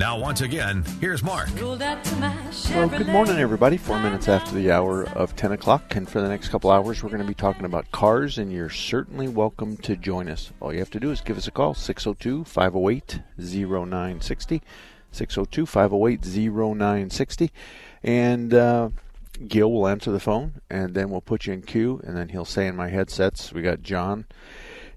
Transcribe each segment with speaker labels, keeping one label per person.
Speaker 1: Now, once again, here's Mark.
Speaker 2: Well, good morning, everybody. Four minutes after the hour of 10 o'clock. And for the next couple hours, we're going to be talking about cars, and you're certainly welcome to join us. All you have to do is give us a call 602 508 0960. 602 508 0960. And, uh, Gil will answer the phone, and then we'll put you in queue, and then he'll say in my headsets, we got John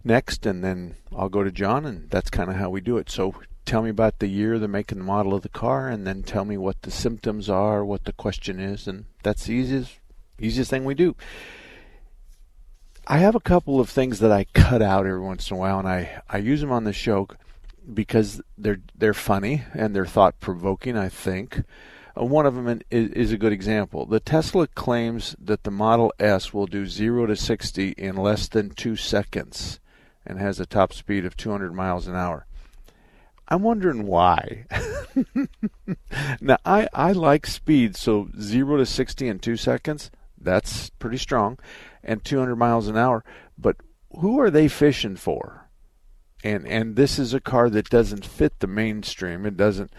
Speaker 2: next, and then I'll go to John, and that's kind of how we do it. So tell me about the year, the make and the model of the car, and then tell me what the symptoms are, what the question is, and that's the easiest easiest thing we do. I have a couple of things that I cut out every once in a while, and I, I use them on the show because they're they're funny and they're thought provoking. I think uh, one of them is, is a good example. The Tesla claims that the Model S will do zero to sixty in less than two seconds, and has a top speed of 200 miles an hour. I'm wondering why. now, I, I like speed, so 0 to 60 in 2 seconds, that's pretty strong, and 200 miles an hour. But who are they fishing for? And and this is a car that doesn't fit the mainstream. It doesn't,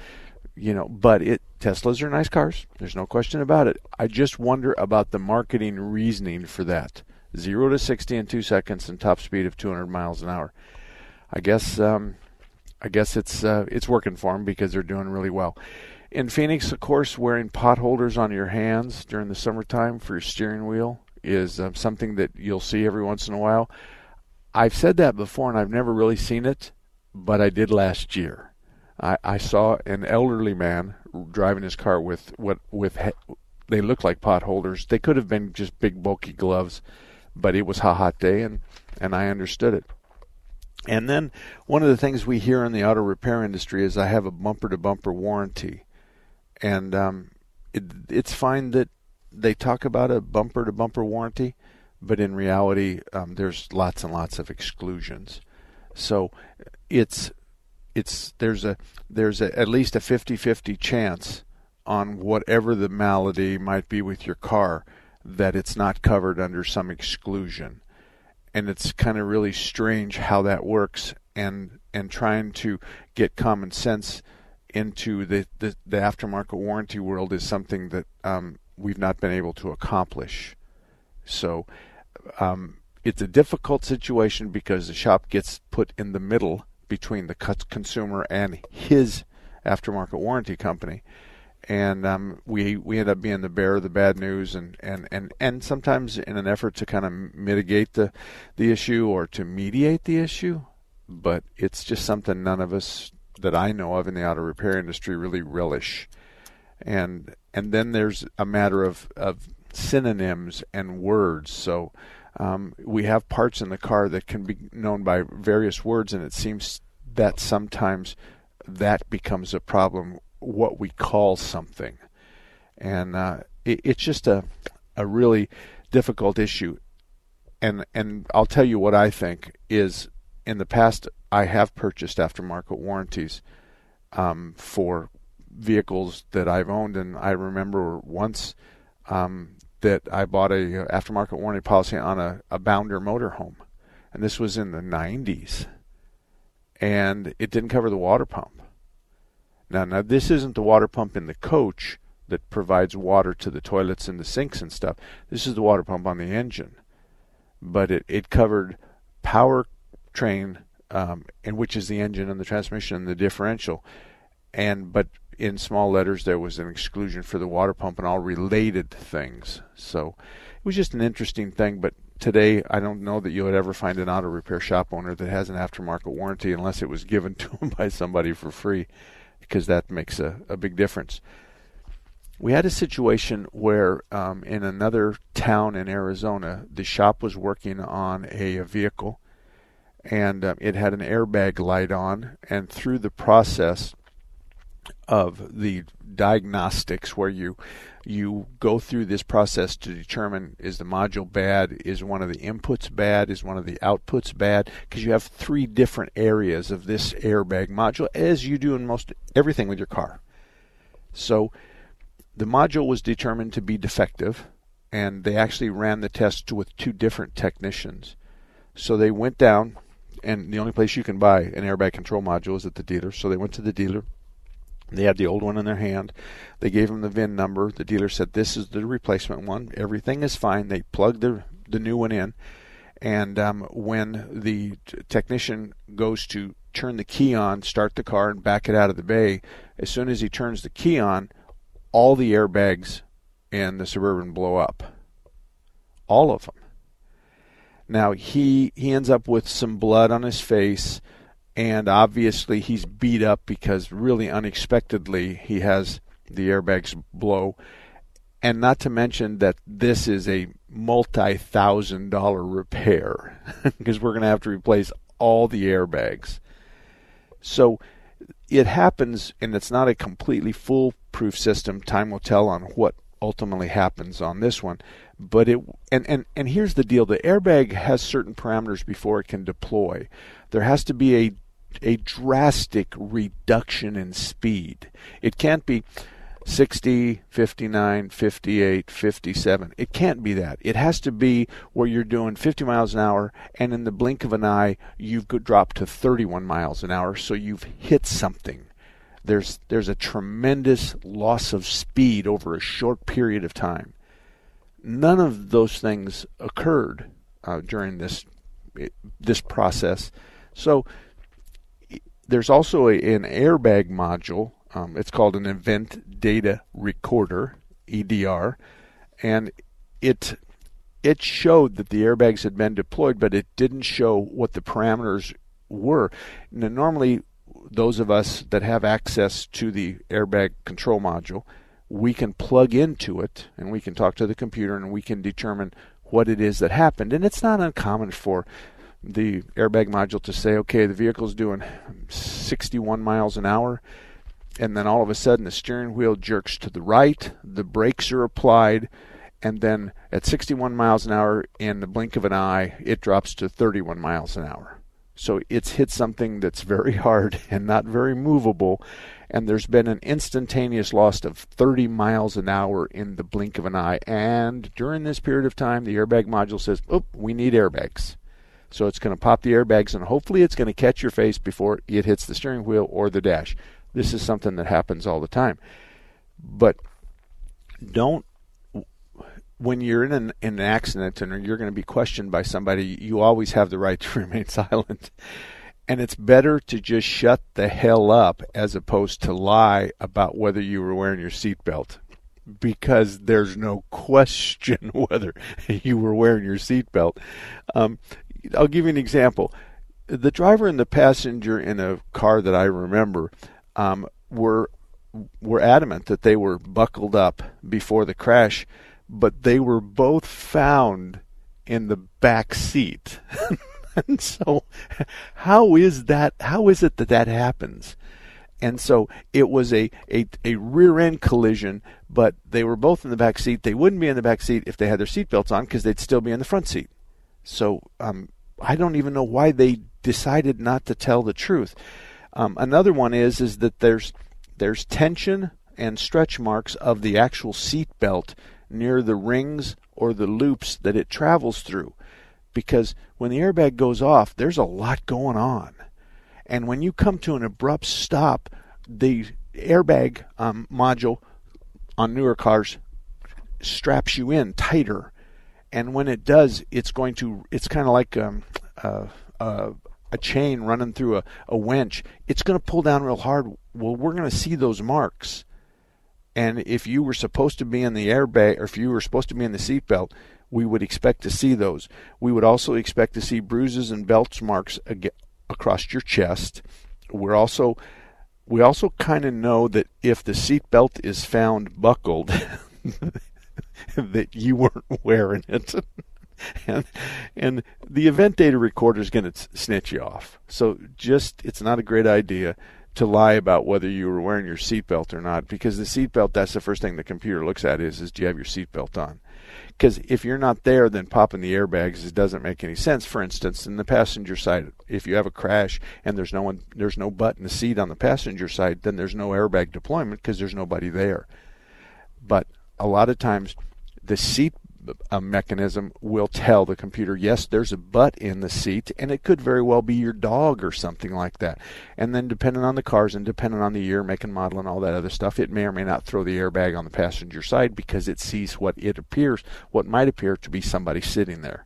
Speaker 2: you know, but it Teslas are nice cars. There's no question about it. I just wonder about the marketing reasoning for that. 0 to 60 in 2 seconds and top speed of 200 miles an hour. I guess um, I guess it's uh, it's working for them because they're doing really well. In Phoenix, of course, wearing pot holders on your hands during the summertime for your steering wheel is uh, something that you'll see every once in a while. I've said that before, and I've never really seen it, but I did last year. I, I saw an elderly man driving his car with what with he- they looked like pot holders. They could have been just big bulky gloves, but it was a hot day, and and I understood it. And then one of the things we hear in the auto repair industry is I have a bumper to bumper warranty. And um, it, it's fine that they talk about a bumper to bumper warranty, but in reality, um, there's lots and lots of exclusions. So it's it's there's a there's a, at least a 50-50 chance on whatever the malady might be with your car that it's not covered under some exclusion and it's kind of really strange how that works and and trying to get common sense into the, the, the aftermarket warranty world is something that um, we've not been able to accomplish. So um, it's a difficult situation because the shop gets put in the middle between the consumer and his aftermarket warranty company and um, we we end up being the bearer of the bad news, and, and, and, and sometimes in an effort to kind of mitigate the the issue or to mediate the issue, but it's just something none of us that I know of in the auto repair industry really relish, and and then there's a matter of of synonyms and words, so. Um, we have parts in the car that can be known by various words, and it seems that sometimes that becomes a problem what we call something, and uh, it, it's just a a really difficult issue. And and I'll tell you what I think is in the past I have purchased aftermarket warranties um, for vehicles that I've owned, and I remember once um, that I bought a aftermarket warranty policy on a, a Bounder motorhome, and this was in the 90s, and it didn't cover the water pump. Now, now this isn't the water pump in the coach that provides water to the toilets and the sinks and stuff. This is the water pump on the engine, but it it covered power train, um, and which is the engine and the transmission and the differential, and but in small letters there was an exclusion for the water pump and all related things. So it was just an interesting thing, but today, I don't know that you would ever find an auto repair shop owner that has an aftermarket warranty unless it was given to them by somebody for free, because that makes a, a big difference. We had a situation where um, in another town in Arizona, the shop was working on a, a vehicle and um, it had an airbag light on, and through the process of the diagnostics where you you go through this process to determine is the module bad? Is one of the inputs bad? Is one of the outputs bad? Because you have three different areas of this airbag module as you do in most everything with your car. So the module was determined to be defective and they actually ran the test with two different technicians. So they went down and the only place you can buy an airbag control module is at the dealer. So they went to the dealer they had the old one in their hand. They gave them the VIN number. The dealer said, This is the replacement one. Everything is fine. They plugged the, the new one in. And um, when the t- technician goes to turn the key on, start the car, and back it out of the bay, as soon as he turns the key on, all the airbags in the Suburban blow up. All of them. Now he he ends up with some blood on his face and obviously he's beat up because really unexpectedly he has the airbags blow. And not to mention that this is a multi-thousand dollar repair because we're going to have to replace all the airbags. So it happens and it's not a completely foolproof system. Time will tell on what ultimately happens on this one. But it and, and and here's the deal. The airbag has certain parameters before it can deploy. There has to be a a drastic reduction in speed. It can't be 60, 59, 58, 57. It can't be that. It has to be where you're doing 50 miles an hour and in the blink of an eye you've dropped to 31 miles an hour so you've hit something. There's there's a tremendous loss of speed over a short period of time. None of those things occurred uh, during this this process. So there's also a, an airbag module. Um, it's called an Event Data Recorder (EDR), and it it showed that the airbags had been deployed, but it didn't show what the parameters were. Now, normally, those of us that have access to the airbag control module, we can plug into it and we can talk to the computer and we can determine what it is that happened. And it's not uncommon for the airbag module to say, okay, the vehicle's doing 61 miles an hour, and then all of a sudden the steering wheel jerks to the right, the brakes are applied, and then at 61 miles an hour, in the blink of an eye, it drops to 31 miles an hour. So it's hit something that's very hard and not very movable, and there's been an instantaneous loss of 30 miles an hour in the blink of an eye. And during this period of time, the airbag module says, "Oh, we need airbags." So it's going to pop the airbags and hopefully it's going to catch your face before it hits the steering wheel or the dash. This is something that happens all the time. But don't when you're in an, in an accident and you're going to be questioned by somebody, you always have the right to remain silent. And it's better to just shut the hell up as opposed to lie about whether you were wearing your seatbelt because there's no question whether you were wearing your seatbelt. Um, I'll give you an example. The driver and the passenger in a car that I remember um, were were adamant that they were buckled up before the crash, but they were both found in the back seat. and so, how is that? How is it that that happens? And so it was a, a, a rear end collision, but they were both in the back seat. They wouldn't be in the back seat if they had their seatbelts on because they'd still be in the front seat. So um, I don't even know why they decided not to tell the truth. Um, another one is is that there's there's tension and stretch marks of the actual seat belt near the rings or the loops that it travels through. Because when the airbag goes off, there's a lot going on. And when you come to an abrupt stop, the airbag um, module on newer cars straps you in tighter and when it does, it's going to. It's kind of like um, uh, uh, a chain running through a, a winch. It's going to pull down real hard. Well, we're going to see those marks. And if you were supposed to be in the airbag, or if you were supposed to be in the seatbelt, we would expect to see those. We would also expect to see bruises and belt marks across your chest. We're also we also kind of know that if the seatbelt is found buckled, that you weren't wearing it. and and the event data recorder is going to snitch you off. So just it's not a great idea to lie about whether you were wearing your seatbelt or not because the seatbelt that's the first thing the computer looks at is is do you have your seatbelt on because if you're not there then popping the airbags it doesn't make any sense for instance in the passenger side if you have a crash and there's no one there's no button to seat on the passenger side then there's no airbag deployment because there's nobody there but a lot of times the seat a mechanism will tell the computer, yes, there's a butt in the seat, and it could very well be your dog or something like that. And then, depending on the cars and depending on the year, make, and model, and all that other stuff, it may or may not throw the airbag on the passenger side because it sees what it appears, what might appear to be somebody sitting there.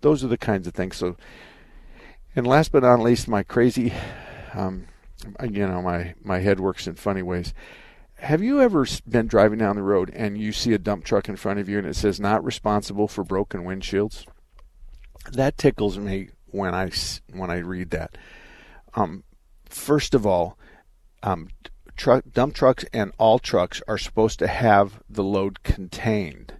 Speaker 2: Those are the kinds of things. So, and last but not least, my crazy, um, you know, my my head works in funny ways have you ever been driving down the road and you see a dump truck in front of you and it says not responsible for broken windshields? That tickles me when I when I read that. Um, first of all, um, truck, dump trucks and all trucks are supposed to have the load contained.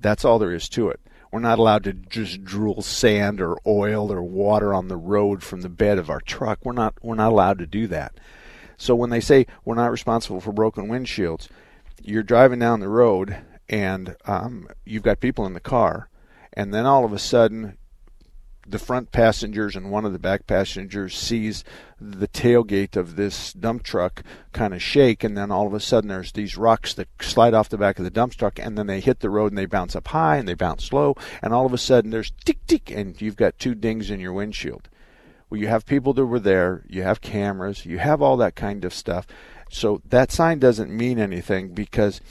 Speaker 2: That's all there is to it. We're not allowed to just drool sand or oil or water on the road from the bed of our truck. We're not we're not allowed to do that. So when they say we're not responsible for broken windshields, you're driving down the road and um, you've got people in the car, and then all of a sudden, the front passengers and one of the back passengers sees the tailgate of this dump truck kind of shake, and then all of a sudden there's these rocks that slide off the back of the dump truck, and then they hit the road and they bounce up high and they bounce low, and all of a sudden there's tick tick, and you've got two dings in your windshield. Well, you have people that were there, you have cameras, you have all that kind of stuff. So that sign doesn't mean anything because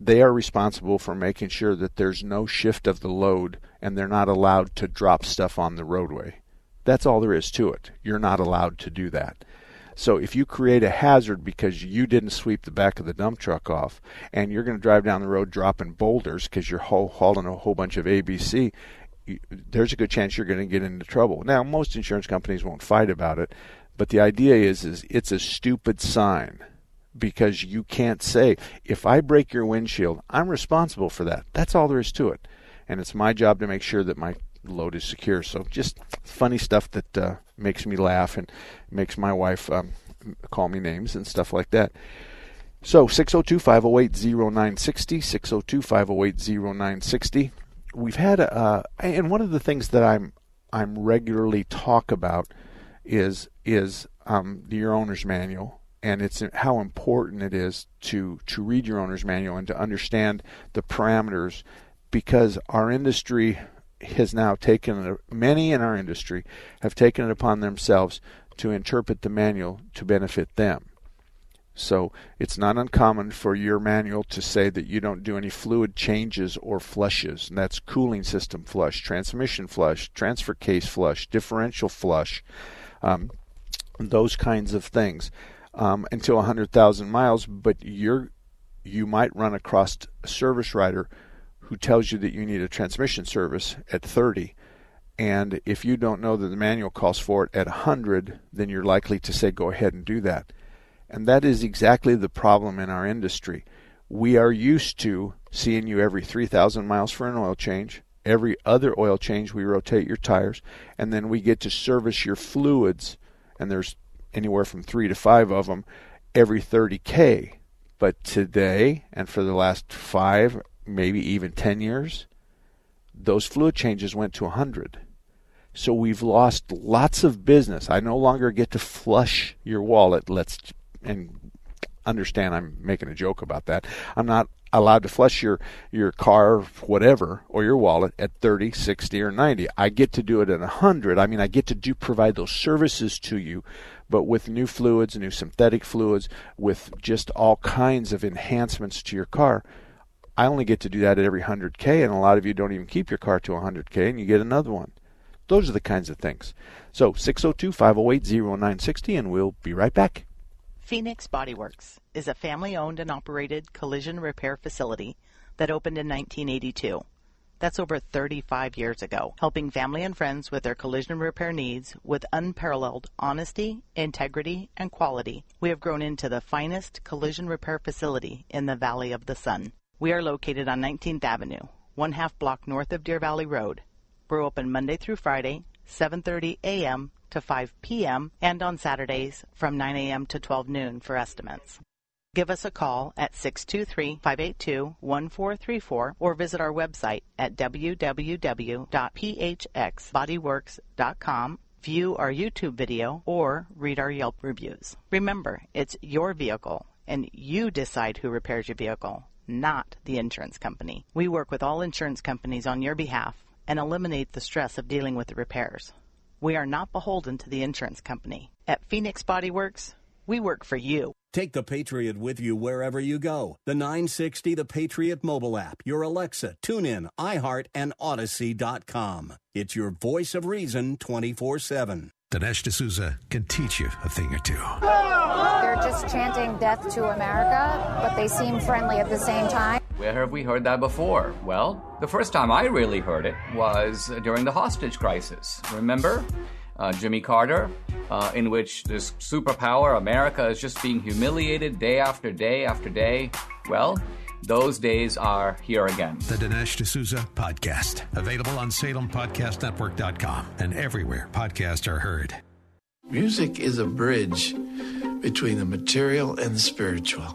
Speaker 2: they are responsible for making sure that there's no shift of the load and they're not allowed to drop stuff on the roadway. That's all there is to it. You're not allowed to do that. So if you create a hazard because you didn't sweep the back of the dump truck off and you're going to drive down the road dropping boulders because you're hauling a whole bunch of ABC there's a good chance you're going to get into trouble. Now, most insurance companies won't fight about it, but the idea is is it's a stupid sign because you can't say if I break your windshield, I'm responsible for that. That's all there is to it, and it's my job to make sure that my load is secure. So just funny stuff that uh, makes me laugh and makes my wife um, call me names and stuff like that. So 602 508 0960, 602 508 0960 we've had a, and one of the things that I'm I'm regularly talk about is is um, your owner's manual, and it's how important it is to to read your owner's manual and to understand the parameters, because our industry has now taken many in our industry have taken it upon themselves to interpret the manual to benefit them. So it's not uncommon for your manual to say that you don't do any fluid changes or flushes. And that's cooling system flush, transmission flush, transfer case flush, differential flush, um, those kinds of things um, until 100,000 miles. But you're you might run across a service writer who tells you that you need a transmission service at 30. And if you don't know that the manual calls for it at 100, then you're likely to say, go ahead and do that. And that is exactly the problem in our industry. We are used to seeing you every 3,000 miles for an oil change. Every other oil change, we rotate your tires, and then we get to service your fluids, and there's anywhere from three to five of them every 30K. But today, and for the last five, maybe even 10 years, those fluid changes went to 100. So we've lost lots of business. I no longer get to flush your wallet. Let's and understand I'm making a joke about that. I'm not allowed to flush your your car whatever or your wallet at 30 60 or 90 i get to do it at 100 i mean i get to do provide those services to you but with new fluids new synthetic fluids with just all kinds of enhancements to your car i only get to do that at every 100k and a lot of you don't even keep your car to 100k and you get another one. Those are the kinds of things. So 602 508 0960 and we'll be right back
Speaker 3: Phoenix Bodyworks is a family owned and operated collision repair facility that opened in 1982. That's over 35 years ago, helping family and friends with their collision repair needs with unparalleled honesty, integrity, and quality. We have grown into the finest collision repair facility in the Valley of the Sun. We are located on 19th Avenue, one half block north of Deer Valley Road. We're open Monday through Friday, 7:30 a.m. to 5 p.m. and on Saturdays from 9 a.m. to 12 noon for estimates. Give us a call at 623-582-1434 or visit our website at www.phxbodyworks.com view our YouTube video, or read our Yelp reviews. Remember, it's your vehicle, and you decide who repairs your vehicle, not the insurance company. We work with all insurance companies on your behalf and eliminate the stress of dealing with the repairs. We are not beholden to the insurance company. At Phoenix Body Works, we work for you.
Speaker 4: Take the Patriot with you wherever you go. The 960 The Patriot mobile app, your Alexa, TuneIn, iHeart, and Audacy.com. It's your voice of reason 24 7.
Speaker 5: Dinesh D'Souza can teach you a thing or two.
Speaker 6: They're just chanting death to America, but they seem friendly at the same time.
Speaker 7: Where have we heard that before? Well, the first time I really heard it was during the hostage crisis. Remember? Uh, Jimmy Carter, uh, in which this superpower, America, is just being humiliated day after day after day. Well, those days are here again.
Speaker 5: The Dinesh D'Souza Podcast, available on SalemPodcastNetwork.com and everywhere podcasts are heard.
Speaker 8: Music is a bridge between the material and the spiritual.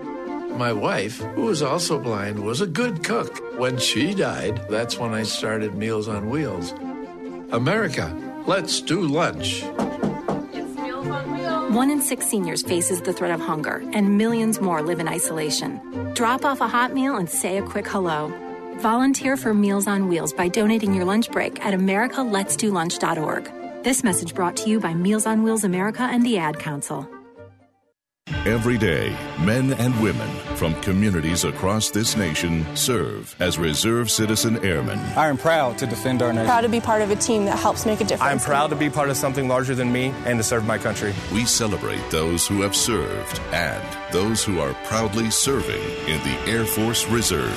Speaker 8: My wife, who was also blind, was a good cook. When she died, that's when I started Meals on Wheels. America, let's do lunch.
Speaker 9: One in six seniors faces the threat of hunger, and millions more live in isolation. Drop off a hot meal and say a quick hello. Volunteer for Meals on Wheels by donating your lunch break at americaletsdolunch.org. This message brought to you by Meals on Wheels America and the Ad Council.
Speaker 10: Every day, men and women from communities across this nation serve as Reserve Citizen Airmen.
Speaker 11: I am proud to defend our nation.
Speaker 12: Proud to be part of a team that helps make a difference.
Speaker 11: I am proud to be part of something larger than me and to serve my country.
Speaker 10: We celebrate those who have served and those who are proudly serving in the Air Force Reserve.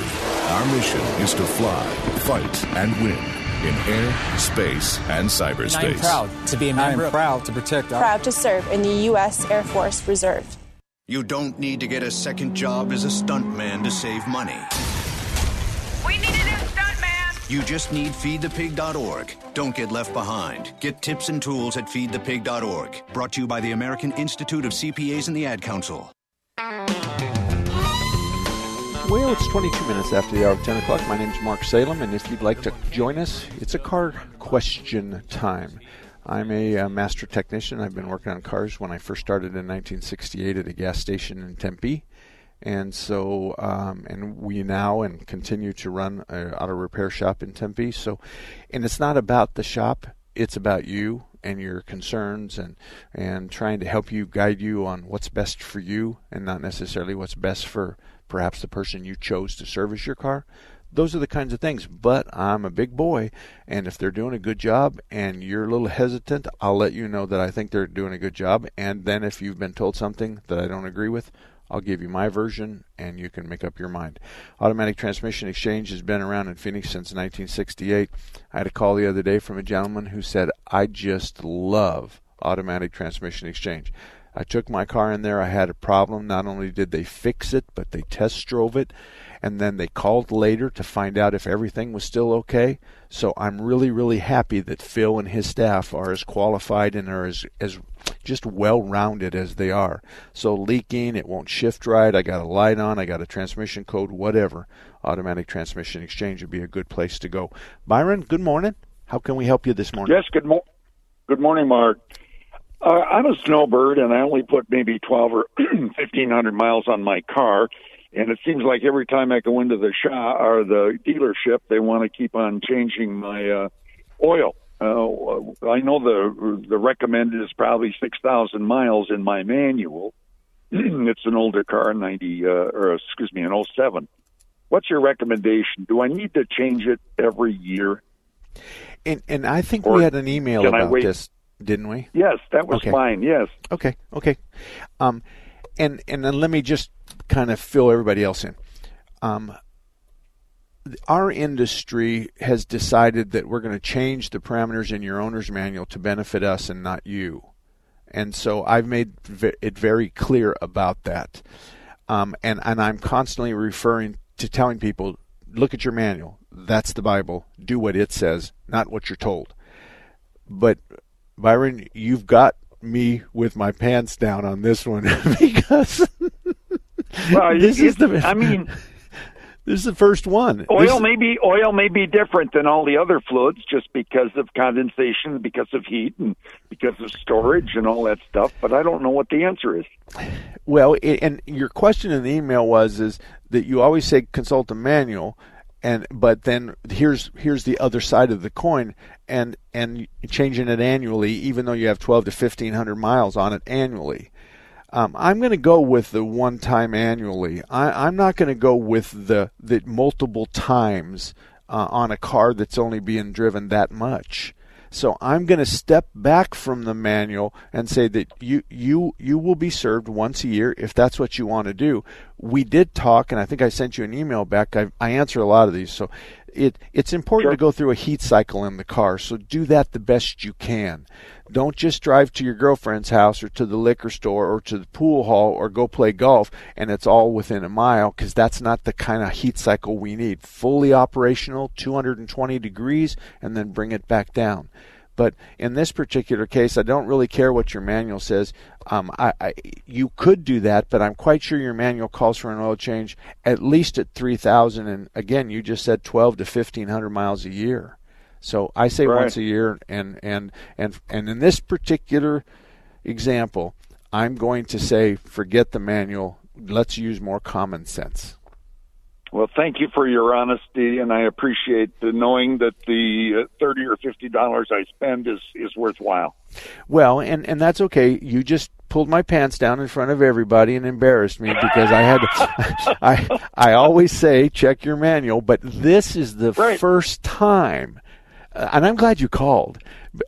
Speaker 10: Our mission is to fly, fight, and win in air, space, and cyberspace. I
Speaker 11: am proud to be a member. I am proud to protect.
Speaker 12: Our- proud to serve in the U.S. Air Force Reserve.
Speaker 13: You don't need to get a second job as a stuntman to save money.
Speaker 14: We need a new stuntman!
Speaker 13: You just need feedthepig.org. Don't get left behind. Get tips and tools at feedthepig.org. Brought to you by the American Institute of CPAs and the Ad Council.
Speaker 2: Well, it's 22 minutes after the hour of 10 o'clock. My name is Mark Salem, and if you'd like to join us, it's a car question time. I'm a, a, master technician. I've been working on cars when I first started in 1968 at a gas station in Tempe. And so, um, and we now and continue to run an auto repair shop in Tempe. So, and it's not about the shop, it's about you and your concerns and, and trying to help you guide you on what's best for you and not necessarily what's best for perhaps the person you chose to service your car those are the kinds of things. But I'm a big boy, and if they're doing a good job and you're a little hesitant, I'll let you know that I think they're doing a good job. And then if you've been told something that I don't agree with, I'll give you my version and you can make up your mind. Automatic Transmission Exchange has been around in Phoenix since 1968. I had a call the other day from a gentleman who said, I just love Automatic Transmission Exchange. I took my car in there, I had a problem. Not only did they fix it, but they test drove it and then they called later to find out if everything was still okay. So I'm really, really happy that Phil and his staff are as qualified and are as, as just well rounded as they are. So leaking, it won't shift right. I got a light on, I got a transmission code, whatever. Automatic Transmission Exchange would be a good place to go. Byron, good morning. How can we help you this morning?
Speaker 15: Yes, good, mo- good morning, Mark. Uh, I'm a snowbird, and I only put maybe 12 or 1,500 miles on my car and it seems like every time I go into the shop or the dealership, they want to keep on changing my uh, oil. Uh, I know the the recommended is probably six thousand miles in my manual. it's an older car, ninety uh, or excuse me, an 07. What's your recommendation? Do I need to change it every year?
Speaker 2: And and I think
Speaker 15: Or
Speaker 2: we had an email about this, didn't we?
Speaker 15: Yes, that was
Speaker 2: Okay.
Speaker 15: mine. Yes.
Speaker 2: Okay, okay. Um, and and then let me just kind of fill everybody else in. Um, our industry has decided that we're going to change the parameters in your owner's manual to benefit us and not you. And so I've made it very clear about that. Um, and, and I'm constantly referring to telling people look at your manual. That's the Bible. Do what it says, not what you're told. But Byron, you've got me with my pants down on this one because
Speaker 15: Well,
Speaker 2: this
Speaker 15: it-
Speaker 2: is the.
Speaker 15: I mean,
Speaker 2: this is the first one.
Speaker 15: Oil
Speaker 2: This-
Speaker 15: may be oil may be different than all the other fluids just because of condensation, because of heat, and because of storage and all that stuff. But I don't know what the answer is.
Speaker 2: Well, i and your question in the email was is that you always say consult a manual, and but then here's here's the other side of the coin, and and changing it annually, even though you have twelve to fifteen hundred miles on it annually. Um, I'm going to go with the one time annually. I, I'm not going to go with the the multiple times uh, on a car that's only being driven that much. So I'm going to step back from the manual and say that you you you will be served once a year if that's what you want to do. We did talk, and I think I sent you an email back. I, I answer a lot of these, so it it's important to go through a heat cycle in the car. So do that the best you can. Don't just drive to your girlfriend's house or to the liquor store or to the pool hall or go play golf and it's all within a mile because that's not the kind of heat cycle we need. Fully operational, 220 degrees, and then bring it back down. But in this particular case, I don't really care what your manual says. Um, I, I, you could do that, but I'm quite sure your manual calls for an oil change at least at 3,000. And again, you just said 12 to 1,500 miles a year. So I say
Speaker 15: Right.
Speaker 2: once a year, and and and and in this particular example, I'm going to say forget the manual. Let's use more common sense.
Speaker 15: Well, thank you for your honesty, and I appreciate the knowing that the uh, thirty or fifty dollars I spend is is worthwhile.
Speaker 2: Well, and and that's okay. You just pulled my pants down in front of everybody and embarrassed me because I had to, I I always say check your manual, but this is the first time uh, and I'm glad you called.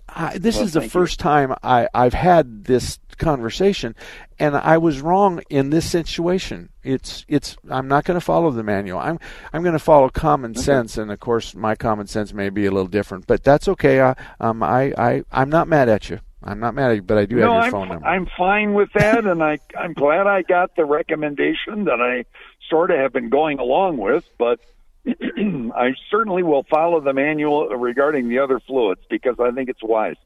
Speaker 2: I, this
Speaker 15: Well,
Speaker 2: is the
Speaker 15: thank you.
Speaker 2: first time I, I've had this conversation, and I was wrong in this situation. It's it's. I'm not going to follow the manual. I'm I'm going to follow common sense, and of course, my common sense may be a little different, but that's okay. I, um, I I I'm not mad at you. I'm not mad at you, but I do have your
Speaker 15: I'm
Speaker 2: phone number.
Speaker 15: I'm fine with that, and I I'm glad I got the recommendation that I sort of have been going along with, but. I certainly will follow the manual regarding the other fluids because I think it's wise.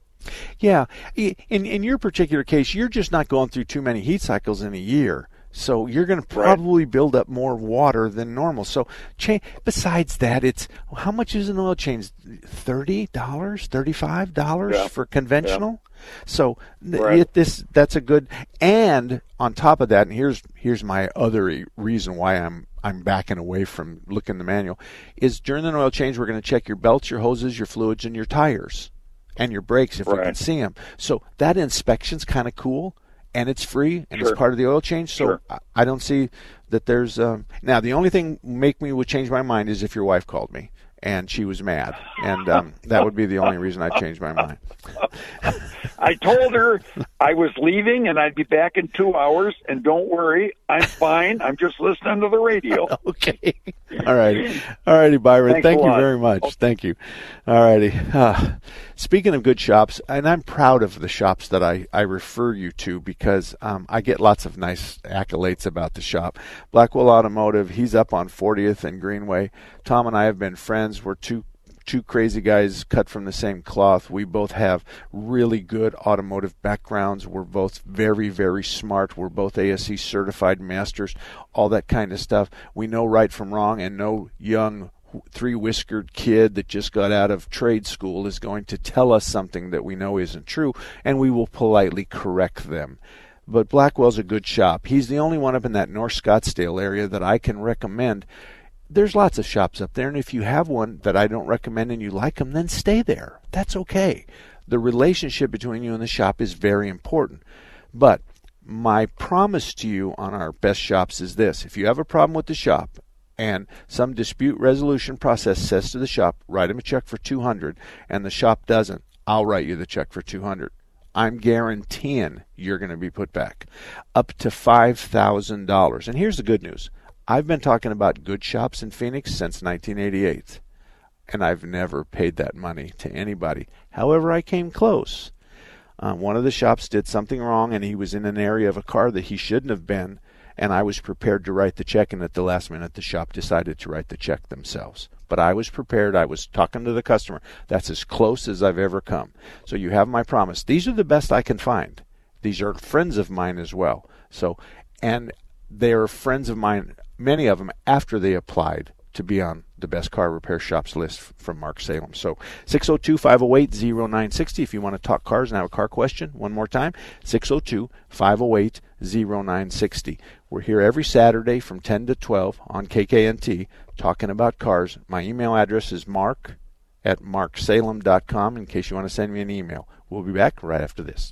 Speaker 2: Yeah, in in your particular case, you're just not going through too many heat cycles in a year. So you're going to probably build up more water than normal. So, cha- besides that, it's how much is an oil change? Thirty dollars, thirty-five dollars
Speaker 15: Yeah.
Speaker 2: for conventional. So th-
Speaker 15: Right.
Speaker 2: it, this that's a good. And on top of that, and here's here's my other reason why I'm I'm backing away from looking the manual is during an oil change we're going to check your belts, your hoses, your fluids, and your tires and your brakes if we can see them. So that inspection's kind of cool, and it's free, and it's part of the oil change. So
Speaker 15: Sure.
Speaker 2: I, I don't see that there's um, now the only thing make me would change my mind is if your wife called me and she was mad, and um, that would be the only reason I'd change my mind.
Speaker 15: I told her I was leaving and I'd be back in two hours, and don't worry, I'm fine. I'm just listening to the radio.
Speaker 2: okay. All righty. All righty, Byron.
Speaker 15: Thanks
Speaker 2: Thank you
Speaker 15: lot.
Speaker 2: very much. Thank you. All righty. Uh, speaking of good shops, and I'm proud of the shops that I, I refer you to because um, I get lots of nice accolades about the shop. Blackwell Automotive, he's up on 40th and Greenway. Tom and I have been friends. We're two two crazy guys cut from the same cloth. We both have really good automotive backgrounds. We're both very, very smart. We're both ASE certified masters, all that kind of stuff. We know right from wrong, and no young three whiskered kid that just got out of trade school is going to tell us something that we know isn't true, and we will politely correct them. But Blackwell's a good shop. He's the only one up in that North Scottsdale area that I can recommend there's lots of shops up there, and if you have one that I don't recommend and you like them, then stay there. That's okay. The relationship between you and the shop is very important. But my promise to you on our best shops is this if you have a problem with the shop and some dispute resolution process says to the shop, write him a check for 200 and the shop doesn't, I'll write you the check for 200. I'm guaranteeing you're going to be put back up to $5,000. And here's the good news. I've been talking about good shops in Phoenix since 1988 and I've never paid that money to anybody. However, I came close. Uh, one of the shops did something wrong and he was in an area of a car that he shouldn't have been and I was prepared to write the check and at the last minute the shop decided to write the check themselves. But I was prepared. I was talking to the customer. That's as close as I've ever come. So you have my promise. These are the best I can find. These are friends of mine as well. So and they are friends of mine many of them after they applied to be on the best car repair shops list from Mark Salem. So 602 508 0960 if you want to talk cars and have a car question. One more time 602 508 0960. We're here every Saturday from 10 to 12 on KKNT talking about cars. My email address is mark at marksalem.com in case you want to send me an email. We'll be back right after this.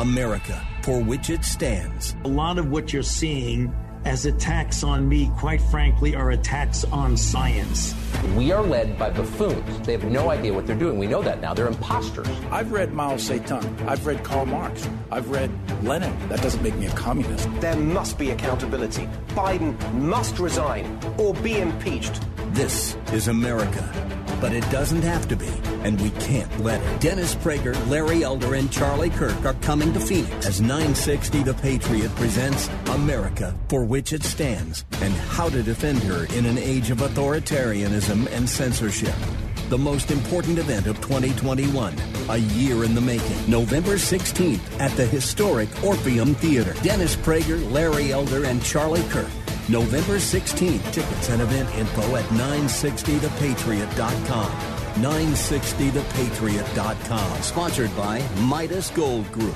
Speaker 4: America, for which it stands.
Speaker 16: A lot of what you're seeing as attacks on me, quite frankly, are attacks on science.
Speaker 17: We are led by buffoons. They have no idea what they're doing. We know that now. They're imposters.
Speaker 18: I've read Mao Zedong. I've read Karl Marx. I've read Lenin. That doesn't make me a communist.
Speaker 19: There must be accountability. Biden must resign or be impeached.
Speaker 4: This is America. But it doesn't have to be, and we can't let it. Dennis Prager, Larry Elder, and Charlie Kirk are coming to Phoenix as 960 The Patriot presents America, for which it stands, and how to defend her in an age of authoritarianism and censorship. The most important event of 2021, a year in the making. November 16th at the historic Orpheum Theater. Dennis Prager, Larry Elder, and Charlie Kirk. November 16th. Tickets and event info at 960thepatriot.com. 960thepatriot.com. Sponsored by Midas Gold Group.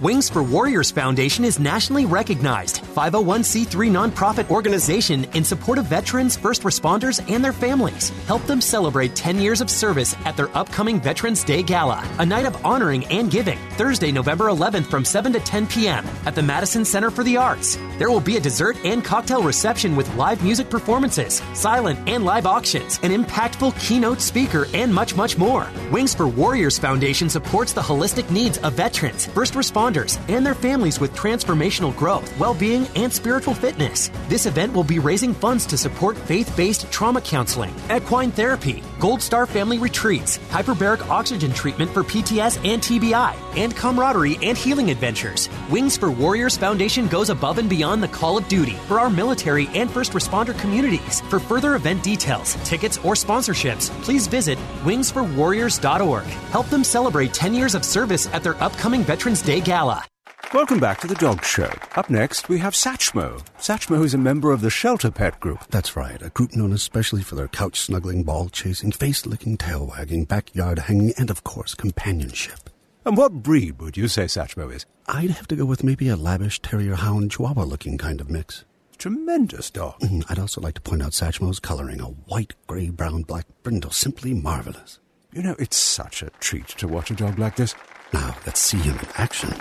Speaker 20: Wings for Warriors Foundation is nationally recognized 501c3 nonprofit organization in support of veterans, first responders, and their families. Help them celebrate 10 years of service at their upcoming Veterans Day Gala, a night of honoring and giving, Thursday, November 11th from 7 to 10 p.m. at the Madison Center for the Arts. There will be a dessert and cocktail reception with live music performances, silent and live auctions, an impactful keynote speaker, and much, much more. Wings for Warriors Foundation supports the holistic needs of veterans, first responders, and their families with transformational growth, well being, and spiritual fitness. This event will be raising funds to support faith based trauma counseling, equine therapy, Gold Star family retreats, hyperbaric oxygen treatment for PTS and TBI, and camaraderie and healing adventures. Wings for Warriors Foundation goes above and beyond the call of duty for our military and first responder communities. For further event details, tickets, or sponsorships, please visit wingsforwarriors.org. Help them celebrate 10 years of service at their upcoming Veterans Day Gala.
Speaker 21: Welcome back to the Dog Show. Up next, we have Satchmo. Satchmo is a member of the Shelter Pet Group.
Speaker 22: That's right, a group known especially for their couch snuggling, ball chasing, face licking, tail wagging, backyard hanging, and of course, companionship.
Speaker 21: And what breed would you say Satchmo is?
Speaker 22: I'd have to go with maybe a lavish terrier hound chihuahua looking kind of mix.
Speaker 21: Tremendous dog.
Speaker 22: Mm, I'd also like to point out Satchmo's coloring, a white, gray, brown, black brindle, simply marvelous.
Speaker 21: You know, it's such a treat to watch a dog like this.
Speaker 22: Now, let's see him in action.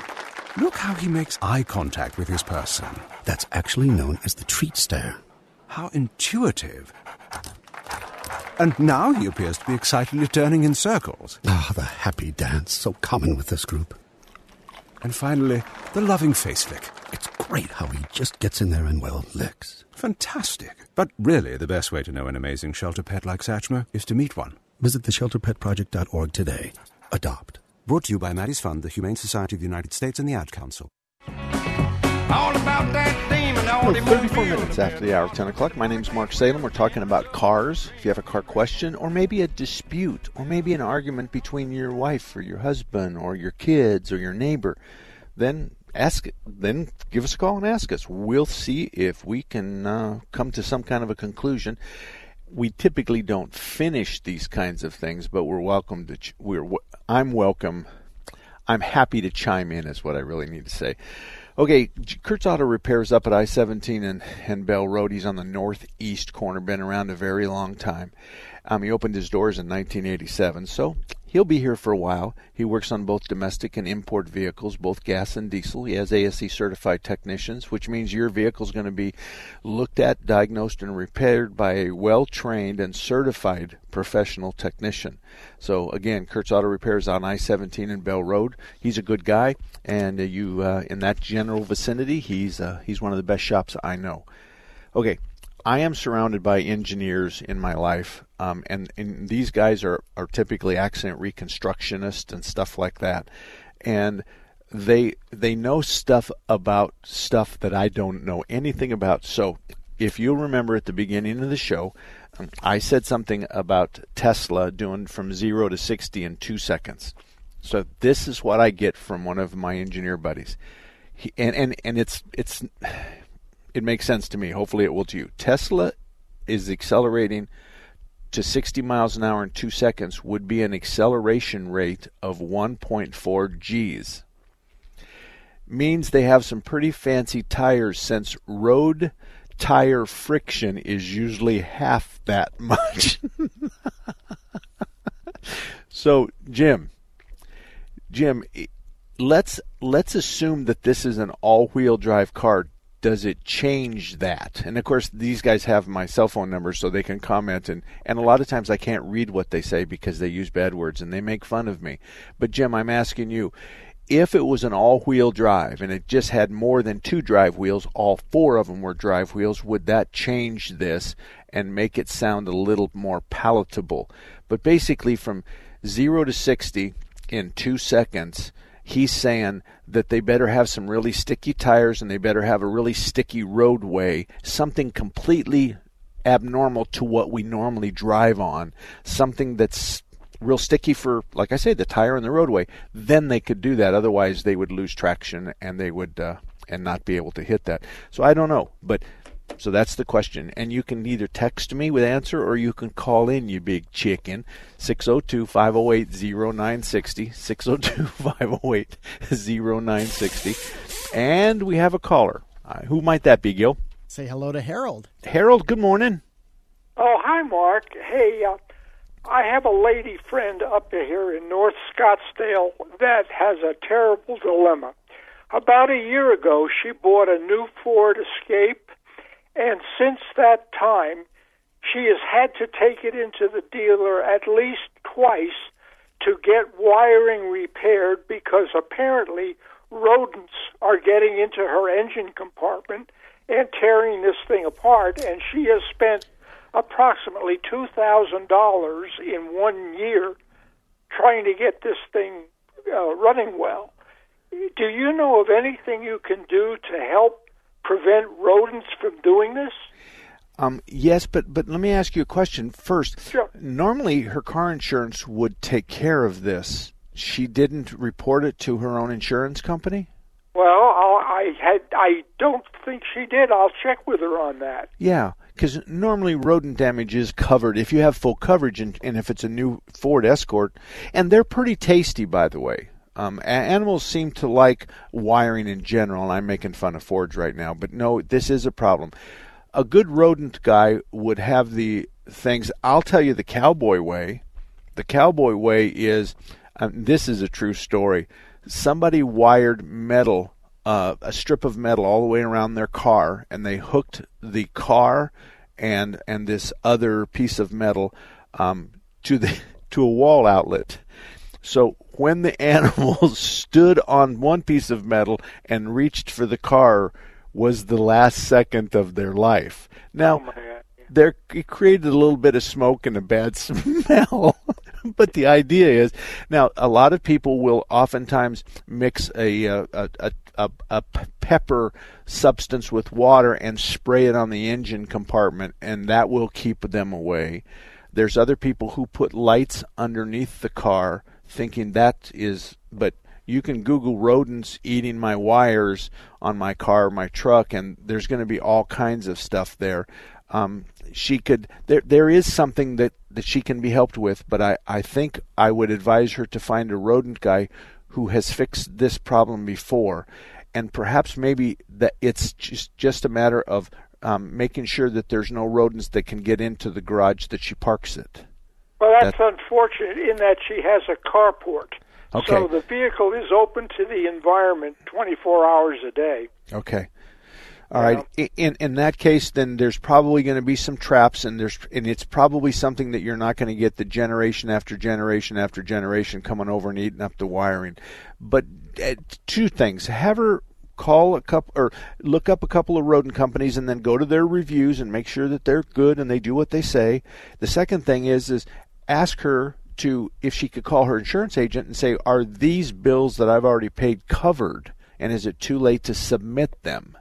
Speaker 21: Look how he makes eye contact with his person.
Speaker 22: That's actually known as the treat stare.
Speaker 21: How intuitive. And now he appears to be excitedly turning in circles.
Speaker 22: Ah, the happy dance, so common with this group.
Speaker 21: And finally, the loving face lick.
Speaker 22: It's great how he just gets in there and, well, licks.
Speaker 21: Fantastic. But really, the best way to know an amazing shelter pet like Satchmo is to meet one.
Speaker 22: Visit theshelterpetproject.org today. Adopt.
Speaker 21: Brought to you by Maddie's Fund, the Humane Society of the United States, and the Ad Council.
Speaker 23: All about that demon on
Speaker 2: Well,
Speaker 23: the
Speaker 2: 34 minutes after the hour of 10 o'clock. My name's Mark Salem. We're talking about cars. If you have a car question, or maybe a dispute, or maybe an argument between your wife or your husband, or your kids, or your neighbor, then ask. Then give us a call and ask us. We'll see if we can uh, come to some kind of a conclusion. We typically don't finish these kinds of things, but we're welcome to. Ch- we're. I'm welcome. I'm happy to chime in. Is what I really need to say. Okay, Kurt's Auto Repairs up at I 17 and, and Bell Road. He's on the northeast corner, been around a very long time. Um, he opened his doors in 1987, so he'll be here for a while. He works on both domestic and import vehicles, both gas and diesel. He has ASE certified technicians, which means your vehicle is going to be looked at, diagnosed, and repaired by a well trained and certified professional technician. So again, Kurt's Auto Repairs on I-17 and Bell Road. He's a good guy, and you uh, in that general vicinity, he's uh, he's one of the best shops I know. Okay, I am surrounded by engineers in my life, um, and, and these guys are, are typically accident reconstructionists and stuff like that, and they they know stuff about stuff that I don't know anything about. So, if you'll remember at the beginning of the show, um, I said something about Tesla doing from zero to sixty in two seconds. So this is what I get from one of my engineer buddies, he, and and and it's it's it makes sense to me. Hopefully, it will to you. Tesla is accelerating to 60 miles an hour in two seconds would be an acceleration rate of 1.4 Gs. Means they have some pretty fancy tires since road tire friction is usually half that much. so, Jim, Jim, let's let's assume that this is an all-wheel drive car does it change that? And of course, these guys have my cell phone number so they can comment. And, and a lot of times I can't read what they say because they use bad words and they make fun of me. But Jim, I'm asking you if it was an all wheel drive and it just had more than two drive wheels, all four of them were drive wheels, would that change this and make it sound a little more palatable? But basically, from zero to 60 in two seconds, he's saying that they better have some really sticky tires and they better have a really sticky roadway, something completely abnormal to what we normally drive on, something that's real sticky for, like I say, the tire and the roadway. Then they could do that. Otherwise, they would lose traction and they would uh, and not be able to hit that. So I don't know, but. So that's the question. And you can either text me with answer or you can call in, you big chicken. 602 508 0960. 602 508 0960. And we have a caller. Uh, who might that be, Gil?
Speaker 24: Say hello to Harold.
Speaker 2: Harold, good morning.
Speaker 25: Oh, hi, Mark. Hey, uh, I have a lady friend up here in North Scottsdale that has a terrible dilemma. About a year ago, she bought a new Ford Escape, and since that time, she has had to take it into the dealer at least twice to get wiring repaired because apparently rodents are getting into her engine compartment and tearing this thing apart, and she has spent approximately $2,000 in one year trying to get this thing uh, running well. Do you know of anything you can do to help prevent rodents from doing this?
Speaker 2: Um, yes, but but let me ask you a question first.
Speaker 25: Sure.
Speaker 2: Normally, her car insurance would take care of this. She didn't report it to her own insurance company.
Speaker 25: Well, I'll, I had I don't think she did. I'll check with her on that.
Speaker 2: Yeah, because normally rodent damage is covered if you have full coverage, and, and if it's a new Ford Escort, and they're pretty tasty, by the way. Um, animals seem to like wiring in general, and I'm making fun of Fords right now, but no, this is a problem. A good rodent guy would have the things. I'll tell you the cowboy way. The cowboy way is um, this is a true story. Somebody wired metal, uh, a strip of metal, all the way around their car, and they hooked the car and and this other piece of metal um, to the to a wall outlet. So when the animals stood on one piece of metal and reached for the car was the last second of their life. Now,
Speaker 25: Oh,
Speaker 2: there it created a little bit of smoke and a bad smell. but the idea is now a lot of people will oftentimes mix a uh, a, a, a, a pepper substance with water and spray it on the engine compartment, and that will keep them away. There's other people who put lights underneath the car, thinking that is, but you can Google rodents eating my wires on my car, my truck, and there's going to be all kinds of stuff there. Um, she could there there is something that, that she can be helped with, but I, I think I would advise her to find a rodent guy who has fixed this problem before, and perhaps maybe that it's just just a matter of um, making sure that there's no rodents that can get into the garage that she parks it.
Speaker 25: Well, that's unfortunate in that she has a carport.
Speaker 2: Okay.
Speaker 25: So the vehicle is open to the environment 24 hours a day.
Speaker 2: Okay. All right. In in that case, then there's probably going to be some traps, and there's and it's probably something that you're not going to get the generation after generation after generation coming over and eating up the wiring. But uh, two things: have her call a couple or look up a couple of rodent companies, and then go to their reviews and make sure that they're good and they do what they say. The second thing is is ask her to if she could call her insurance agent and say, "Are these bills that I've already paid covered?" And is it too late to submit them?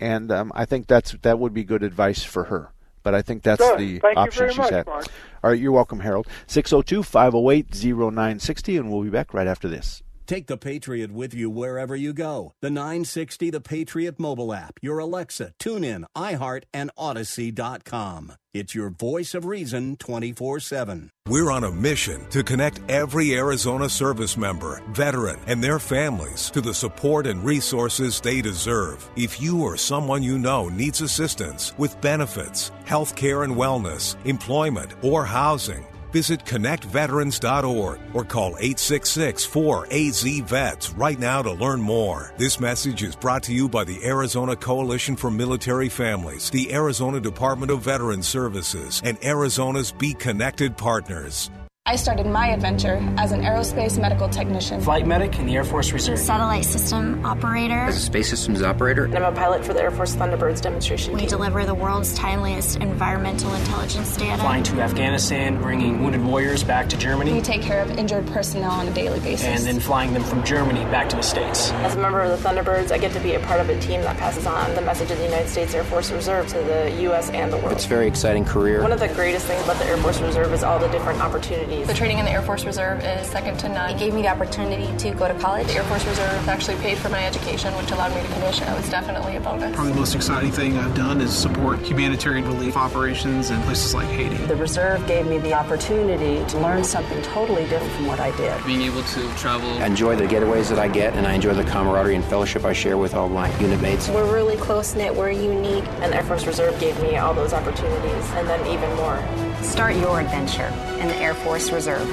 Speaker 2: and um, I think that's that would be good advice for her. But I think that's the
Speaker 25: Thank
Speaker 2: option she's
Speaker 25: much,
Speaker 2: had.
Speaker 25: Mark.
Speaker 2: All right, you're welcome, Harold. 602 508 0960, and we'll be back right after this.
Speaker 4: Take the Patriot with you wherever you go. The 960 The Patriot mobile app, your Alexa, TuneIn, iHeart, and Audacy.com. It's your voice of reason 24 7.
Speaker 26: We're on a mission to connect every Arizona service member, veteran, and their families to the support and resources they deserve. If you or someone you know needs assistance with benefits, health care and wellness, employment, or housing, visit connectveterans.org or call 866-4AZ-VETS right now to learn more. This message is brought to you by the Arizona Coalition for Military Families, the Arizona Department of Veterans Services, and Arizona's Be Connected partners.
Speaker 12: I started my adventure as an aerospace medical technician.
Speaker 11: Flight medic in the Air Force Reserve.
Speaker 24: Satellite system operator.
Speaker 27: As a space systems operator,
Speaker 12: And I'm a pilot for the Air Force Thunderbirds demonstration
Speaker 24: We
Speaker 12: team.
Speaker 24: deliver the world's timeliest environmental intelligence data.
Speaker 11: Flying to Afghanistan, bringing wounded warriors back to Germany.
Speaker 12: We take care of injured personnel on a daily basis.
Speaker 11: and then flying them from Germany back to the States.
Speaker 12: As a member of the Thunderbirds, I get to be a part of a team that passes on the message of the United States Air Force Reserve to the U.S. and the world.
Speaker 27: it's a very exciting career.
Speaker 12: One of the greatest things about the Air Force Reserve is all the different opportunities. The training in the Air Force Reserve is second to none.
Speaker 24: It gave me the opportunity to go to college.
Speaker 12: The Air Force Reserve actually paid for my education, which allowed me to commission. That was definitely a bonus.
Speaker 28: Probably the most exciting thing I've done is support humanitarian relief operations in places like Haiti.
Speaker 29: The reserve gave me the opportunity to learn something totally different from what I did.
Speaker 28: Being able to travel.
Speaker 27: I enjoy the getaways that I get, and I enjoy the camaraderie and fellowship I share with all my unit mates.
Speaker 12: We're really close knit, we're unique, and the Air Force Reserve gave me all those opportunities, and then even more.
Speaker 24: Start your adventure in the Air Force Reserve.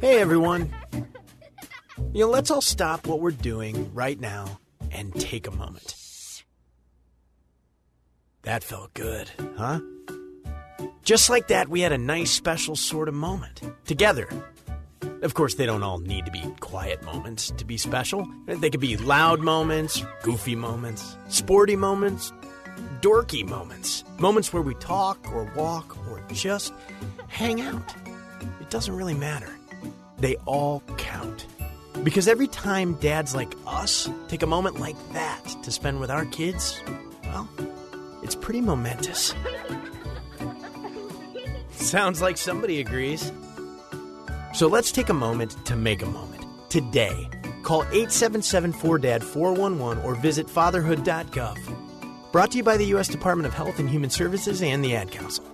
Speaker 30: Hey everyone. You know, let's all stop what we're doing right now and take a moment. That felt good, huh? Just like that, we had a nice, special sort of moment together. Of course, they don't all need to be quiet moments to be special. They could be loud moments, goofy moments, sporty moments, dorky moments, moments where we talk or walk or just hang out. It doesn't really matter. They all count. Because every time dads like us take a moment like that to spend with our kids, well, it's pretty momentous. Sounds like somebody agrees. So let's take a moment to make a moment. Today, call 877 4DAD 411 or visit fatherhood.gov. Brought to you by the U.S. Department of Health and Human Services and the Ad Council.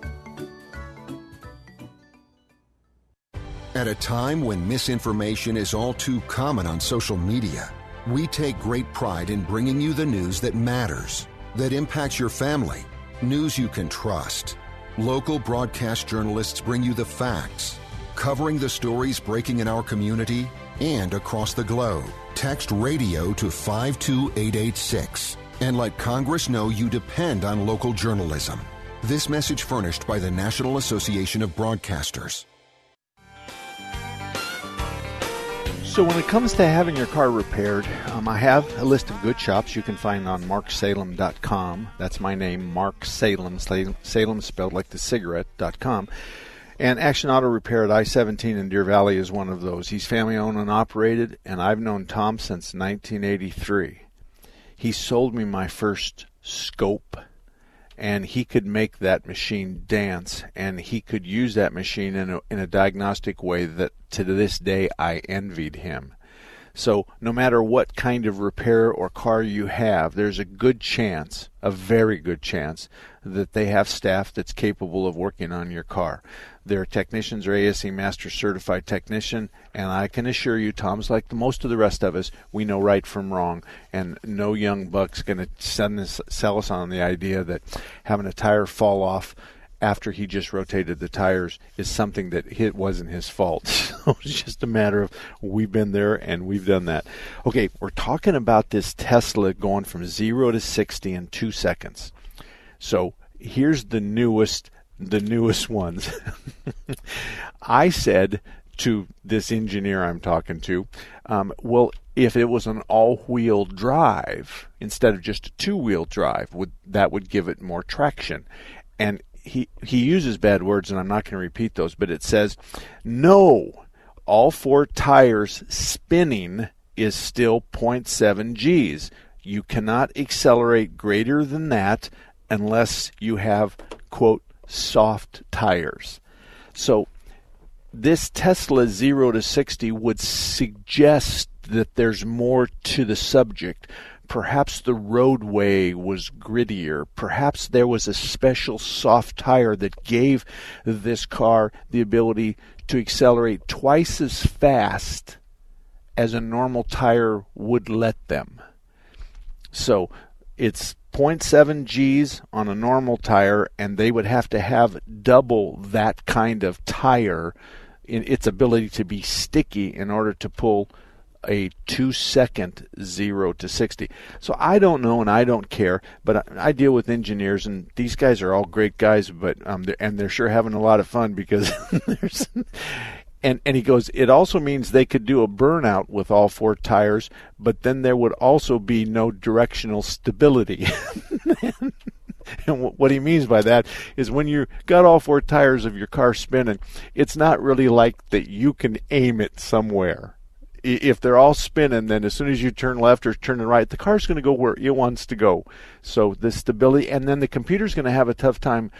Speaker 31: At a time when misinformation is all too common on social media, we take great pride in bringing you the news that matters, that impacts your family, news you can trust. Local broadcast journalists bring you the facts, covering the stories breaking in our community and across the globe. Text radio to 52886 and let Congress know you depend on local journalism. This message furnished by the National Association of Broadcasters.
Speaker 2: So, when it comes to having your car repaired, um, I have a list of good shops you can find on marksalem.com. That's my name, Mark Salem, Salem spelled like the cigarette.com. And Action Auto Repair at I 17 in Deer Valley is one of those. He's family owned and operated, and I've known Tom since 1983. He sold me my first scope and he could make that machine dance and he could use that machine in a, in a diagnostic way that to this day I envied him. So no matter what kind of repair or car you have, there's a good chance, a very good chance, that they have staff that's capable of working on your car. Their technicians are ASE Master Certified Technician, and I can assure you, Tom's like the most of the rest of us. We know right from wrong, and no young buck's going to sell us on the idea that having a tire fall off after he just rotated the tires is something that it wasn't his fault. So it's just a matter of we've been there and we've done that. Okay, we're talking about this Tesla going from zero to sixty in two seconds. So here's the newest the newest ones. I said to this engineer I'm talking to, um, well, if it was an all-wheel drive instead of just a two-wheel drive, would that would give it more traction? And he he uses bad words, and I'm not going to repeat those, but it says, no, all four tires spinning is still 0.7 G's. You cannot accelerate greater than that unless you have quote soft tires. So this Tesla 0 to 60 would suggest that there's more to the subject. Perhaps the roadway was grittier. Perhaps there was a special soft tire that gave this car the ability to accelerate twice as fast as a normal tire would let them. So it's 0.7 G's on a normal tire, and they would have to have double that kind of tire in its ability to be sticky in order to pull a two second zero to 60. So I don't know and I don't care, but I, deal with engineers and these guys are all great guys, but um, they're, and they're sure having a lot of fun because there's. And, and he goes, it also means they could do a burnout with all four tires, but then there would also be no directional stability. and what he means by that is when you got all four tires of your car spinning, it's not really like that you can aim it somewhere if they're all spinning, then as soon as you turn left or turn right, the car's going to go where it wants to go. So the stability, and then the computer's going to have a tough time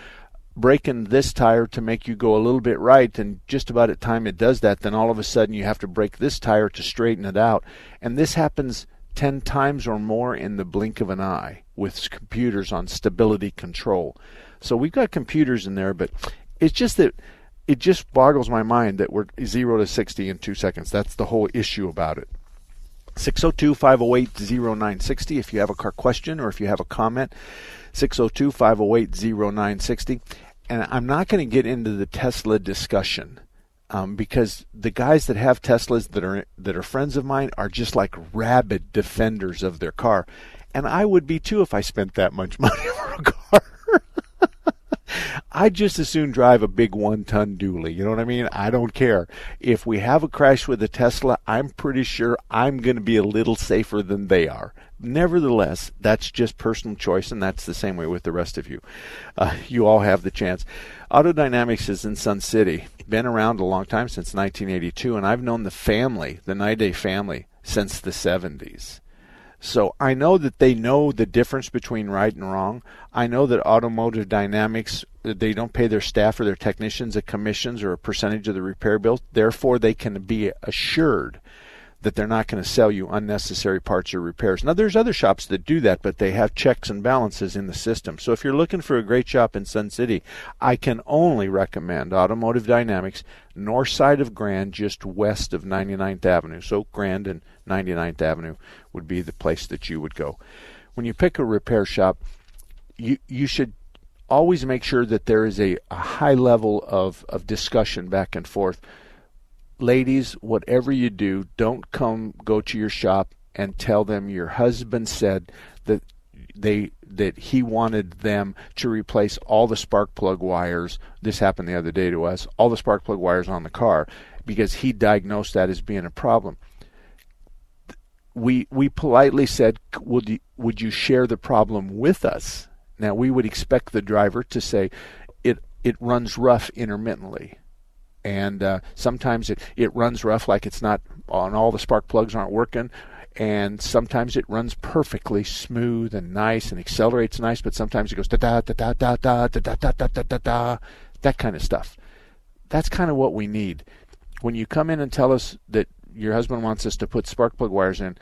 Speaker 2: braking this tire to make you go a little bit right. And just about at time it does that, then all of a sudden you have to brake this tire to straighten it out. And this happens 10 times or more in the blink of an eye with computers on stability control. So we've got computers in there, but it's just that it just boggles my mind that we're 0 to 60 in 2 seconds. That's the whole issue about it. 602 508 0960 if you have a car question or if you have a comment. 602 508 0960. And I'm not going to get into the Tesla discussion. Um, because the guys that have Teslas that are that are friends of mine are just like rabid defenders of their car, and I would be too if I spent that much money for a car. I'd just as soon drive a big one ton dually. You know what I mean? I don't care. If we have a crash with a Tesla, I'm pretty sure I'm going to be a little safer than they are. Nevertheless, that's just personal choice, and that's the same way with the rest of you. Uh, you all have the chance. Autodynamics is in Sun City. Been around a long time since 1982, and I've known the family, the Nide family, since the 70s. So I know that they know the difference between right and wrong. I know that automotive dynamics they don't pay their staff or their technicians a commissions or a percentage of the repair bill. Therefore, they can be assured that they're not going to sell you unnecessary parts or repairs. Now, there's other shops that do that, but they have checks and balances in the system. So, if you're looking for a great shop in Sun City, I can only recommend Automotive Dynamics, north side of Grand, just west of 99th Avenue. So, Grand and 99th Avenue would be the place that you would go. When you pick a repair shop, you you should always make sure that there is a, a high level of, of discussion back and forth ladies, whatever you do, don't come go to your shop and tell them your husband said that they that he wanted them to replace all the spark plug wires. This happened the other day to us. All the spark plug wires on the car because he diagnosed that as being a problem. We we politely said, "Would you, would you share the problem with us?" Now we would expect the driver to say, "It it runs rough intermittently." And uh, sometimes it, it runs rough like it's not on all the spark plugs aren't working and sometimes it runs perfectly smooth and nice and accelerates nice but sometimes it goes da da da da da da da da da da da da that kind of stuff that's kind of what we need when you come in and tell us that your husband wants us to put spark plug wires in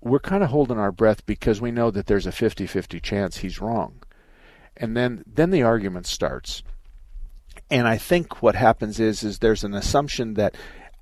Speaker 2: we're kind of holding our breath because we know that there's a 50-50 chance he's wrong and then then the argument starts and I think what happens is is there's an assumption that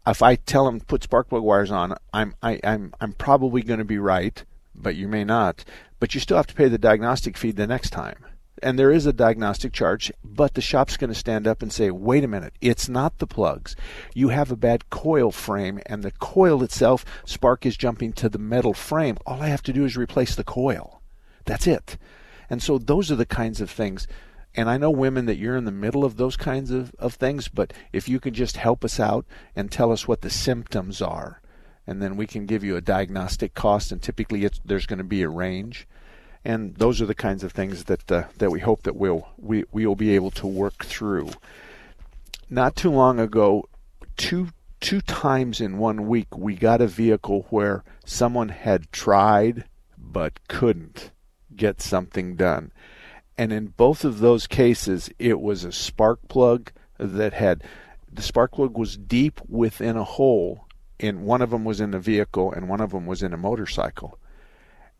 Speaker 2: if I tell them put spark plug wires on, I'm I, I'm I'm probably going to be right, but you may not. But you still have to pay the diagnostic fee the next time. And there is a diagnostic charge, but the shop's going to stand up and say, wait a minute, it's not the plugs. You have a bad coil frame, and the coil itself, spark is jumping to the metal frame. All I have to do is replace the coil. That's it. And so those are the kinds of things and I know women that you're in the middle of those kinds of, of things, but if you can just help us out and tell us what the symptoms are, and then we can give you a diagnostic cost, and typically there's going to be a range. And those are the kinds of things that uh, that we hope that we'll we we will be able to work through. Not too long ago, two two times in one week, we got a vehicle where someone had tried but couldn't get something done and in both of those cases, it was a spark plug that had the spark plug was deep within a hole. and one of them was in a vehicle, and one of them was in a motorcycle,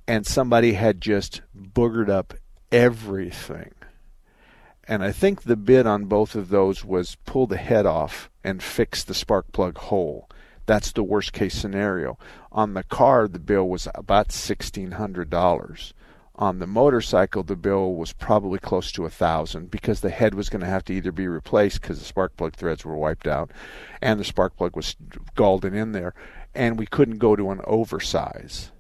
Speaker 2: and somebody had just boogered up everything. And I think the bid on both of those was pull the head off and fix the spark plug hole. That's the worst case scenario. On the car, the bill was about sixteen hundred dollars on the motorcycle, the bill was probably close to a thousand because the head was going to have to either be replaced because the spark plug threads were wiped out, and the spark plug was galled in there, and we couldn't go to an oversize.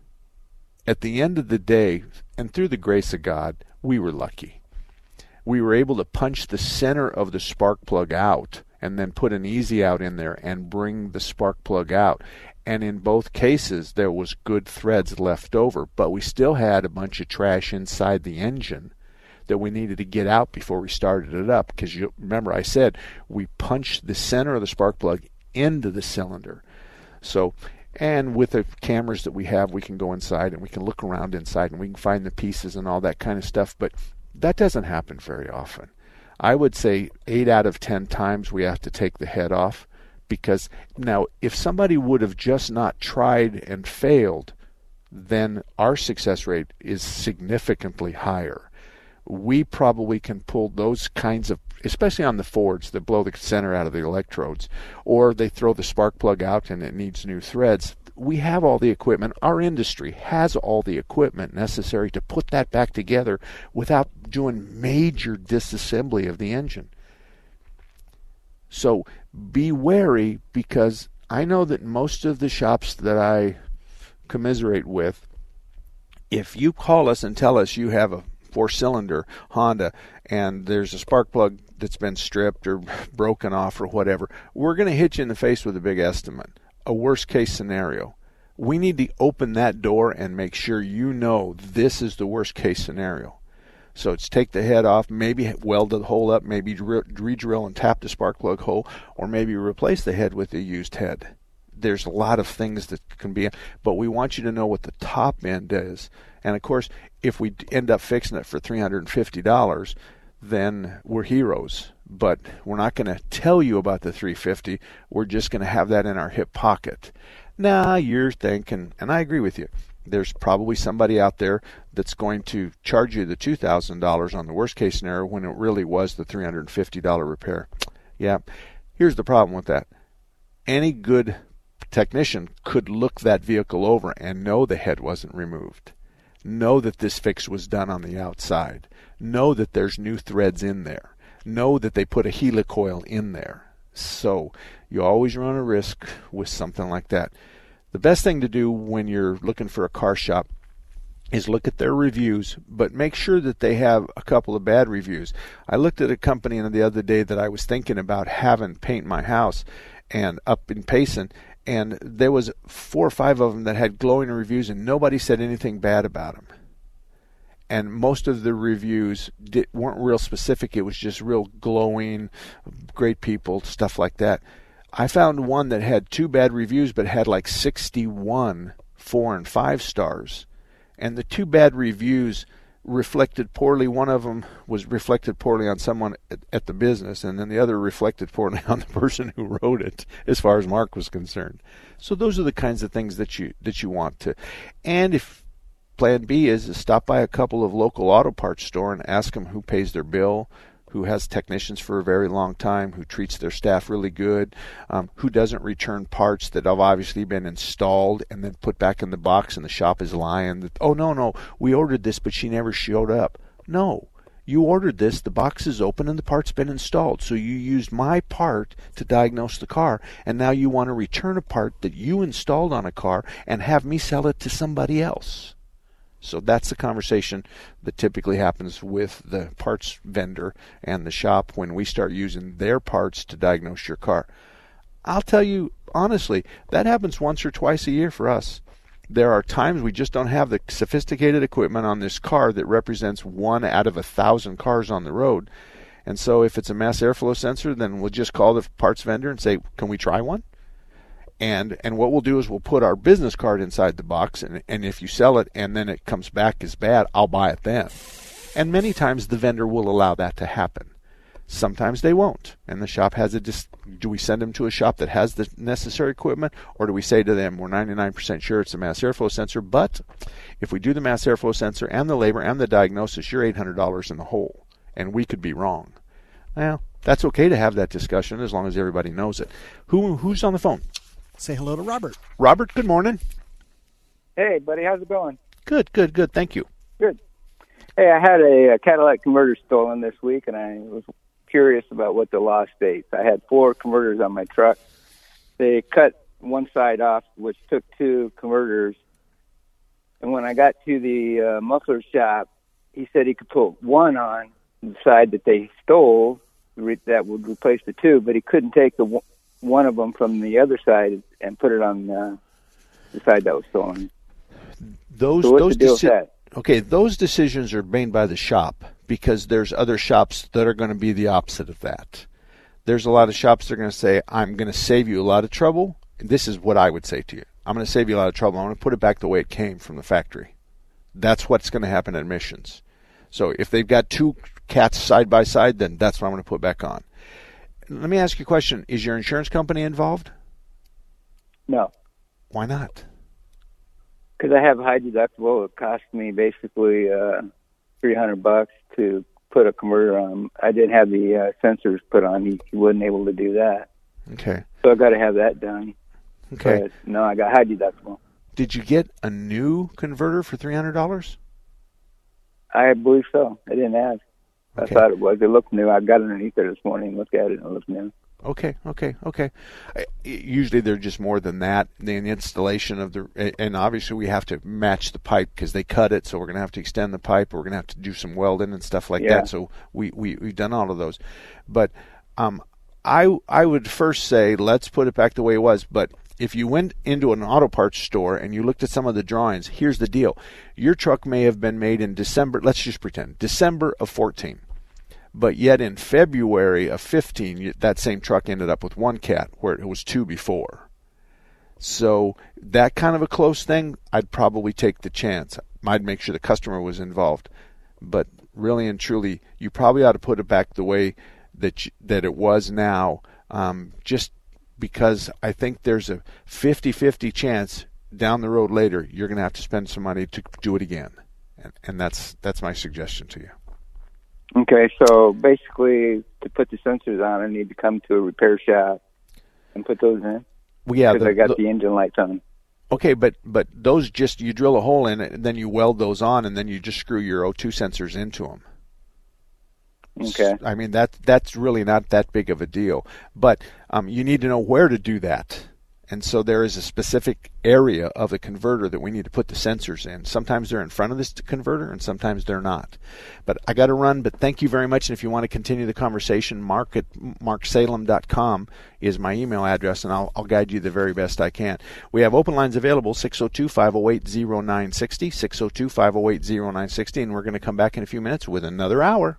Speaker 2: At the end of the day, and through the grace of God, we were lucky. We were able to punch the center of the spark plug out and then put an easy out in there and bring the spark plug out and in both cases there was good threads left over, but we still had a bunch of trash inside the engine that we needed to get out before we started it up because you remember I said we punched the center of the spark plug into the cylinder. So and with the cameras that we have we can go inside and we can look around inside and we can find the pieces and all that kind of stuff, but that doesn't happen very often. I would say 8 out of 10 times we have to take the head off because now if somebody would have just not tried and failed, then our success rate is significantly higher. We probably can pull those kinds of, especially on the Fords that blow the center out of the electrodes, or they throw the spark plug out and it needs new threads. We have all the equipment. Our industry has all the equipment necessary to put that back together without doing major disassembly of the engine. So be wary because I know that most of the shops that I commiserate with, if you call us and tell us you have a four cylinder Honda and there's a spark plug that's been stripped or broken off or whatever, we're going to hit you in the face with a big estimate, a worst case scenario. We need to open that door and make sure you know this is the worst case scenario. So it's take the head off, maybe weld the hole up, maybe re-drill and tap the spark plug hole, or maybe replace the head with a used head. There's a lot of things that can be, but we want you to know what the top end is. And of course, if we end up fixing it for $350, then we're heroes. But we're not going to tell you about the 350. We're just going to have that in our hip pocket. Now you're thinking, and I agree with you there's probably somebody out there that's going to charge you the $2,000 on the worst case scenario when it really was the $350 repair. Yeah, here's the problem with that. Any good technician could look that vehicle over and know the head wasn't removed, know that this fix was done on the outside, know that there's new threads in there, know that they put a helicoil in there. So you always run a risk with something like that. The best thing to do when you're looking for a car shop is look at their reviews, but make sure that they have a couple of bad reviews. I looked at a company the other day that I was thinking about having paint my house, and up in Payson, and there was four or five of them that had glowing reviews, and nobody said anything bad about them. And most of the reviews weren't real specific. It was just real glowing, great people, stuff like that. I found one that had two bad reviews, but had like 61 four and five stars and the two bad reviews reflected poorly. One of them was reflected poorly on someone at, at, the business, and then the other reflected poorly on the person who wrote it, as far as Mark was concerned. So those are the kinds of things that you that you want to. And if Plan B is, is stop by a couple of local auto parts store and ask them who pays their bill, who has technicians for a very long time, who treats their staff really good, um, who doesn't return parts that have obviously been installed and then put back in the box and the shop is lying that, oh, no, no, we ordered this, but she never showed up. No. You ordered this, the box is open, and the part's been installed. So you used my part to diagnose the car, and now you want to return a part that you installed on a car and have me sell it to somebody else. So that's the conversation that typically happens with the parts vendor and the shop when we start using their parts to diagnose your car. I'll tell you honestly, that happens once or twice a year for us. There are times we just don't have the sophisticated equipment on this car that represents one out of a thousand cars on the road. And so if it's a mass airflow sensor, then we'll just call the parts vendor and say, Can we try one? And and what we'll do is we'll put our business card inside the box and and if you sell it and then it comes back as bad i'll buy it then. And many times the vendor will allow that to happen. Sometimes they won't. And the shop has a dis- do we send them to a shop that has the necessary equipment or do we say to them we're 99% sure it's a mass airflow sensor but if we do the mass airflow sensor and the labor and the diagnosis you're $800 in the hole and we could be wrong. Well that's okay to have that discussion as long as everybody knows it. Who who's on the phone
Speaker 32: say hello to Robert.
Speaker 2: Robert, good morning.
Speaker 33: Hey, buddy, how's it going?
Speaker 2: Good, good, good. Thank you.
Speaker 33: Good. Hey, I had a, a catalytic converter stolen this week, and I was curious about what the law states. I had four converters on my truck. They cut one side off, which took two converters. And when I got to the uh, muffler shop, he said he could put one on the side that they stole that would replace the two, but he couldn't take the one of them from the other side and put it on uh, the side that was stolen.
Speaker 2: Those
Speaker 33: so
Speaker 2: those
Speaker 33: deci-
Speaker 2: okay, those decisions are made by the shop because there's other shops that are going to be the opposite of that. There's a lot of shops that are going to say, "I'm going to save you a lot of trouble." This is what I would say to you. I'm going to save you a lot of trouble. I'm going to put it back the way it came from the factory. That's what's going to happen at missions. So if they've got two cats side by side, then that's what I'm going to put back on let me ask you a question. Is your insurance company involved?
Speaker 33: No.
Speaker 2: Why not?
Speaker 33: Because I have a high deductible. It cost me basically uh, three hundred bucks to put a converter on. I didn't have the uh, sensors put on. He, he wasn't able to do that.
Speaker 2: Okay.
Speaker 33: So I got to have that done.
Speaker 2: Okay.
Speaker 33: But no, I got high deductible.
Speaker 2: Did you get a new converter for three hundred dollars?
Speaker 33: I believe so. I didn't ask.
Speaker 2: Okay.
Speaker 33: I thought it was. It looked new. I got underneath there this morning, looked at it, and it looked new.
Speaker 2: Okay, okay, okay. Usually they're just more than that. The installation of the, and obviously we have to match the pipe because they cut it, so we're going to have to extend the pipe. We're going to have to do some welding and stuff like
Speaker 33: Yeah.
Speaker 2: that. So we, we we've done all of those, but um, I I would first say let's put it back the way it was. But if you went into an auto parts store and you looked at some of the drawings, here's the deal: your truck may have been made in December. Let's just pretend December of 14 but yet in February of 15, that same truck ended up with one cat where it was two before. So that kind of a close thing, I'd probably take the chance. I'd make sure the customer was involved. But really and truly, you probably ought to put it back the way that you, that it was now, um, just because I think there's a 50-50 chance down the road later you're going to have to spend some money to do it again, and, and that's that's my suggestion to you.
Speaker 33: Okay, so basically, to put the sensors on, I need to come to a repair shop and put those in.
Speaker 2: Well, yeah,
Speaker 33: because I got
Speaker 2: the-
Speaker 33: the engine lights on.
Speaker 2: Okay, but but those just you drill a hole in it, and then you weld those on, and then you just screw your O2 sensors into them.
Speaker 33: Okay.
Speaker 2: I mean that that's really not that big of a deal, but um, you need to know where to do that, And so there is a specific area of the converter that we need to put the sensors in. Sometimes they're in front of this converter and sometimes they're not. But I got to run, but thank you very much. And if you want to continue the conversation, mark at marksalem.com is my email address and I'll, I'll guide you the very best I can. We have open lines available 602 508 0960, 602 508 0960, and we're going to come back in a few minutes with another hour.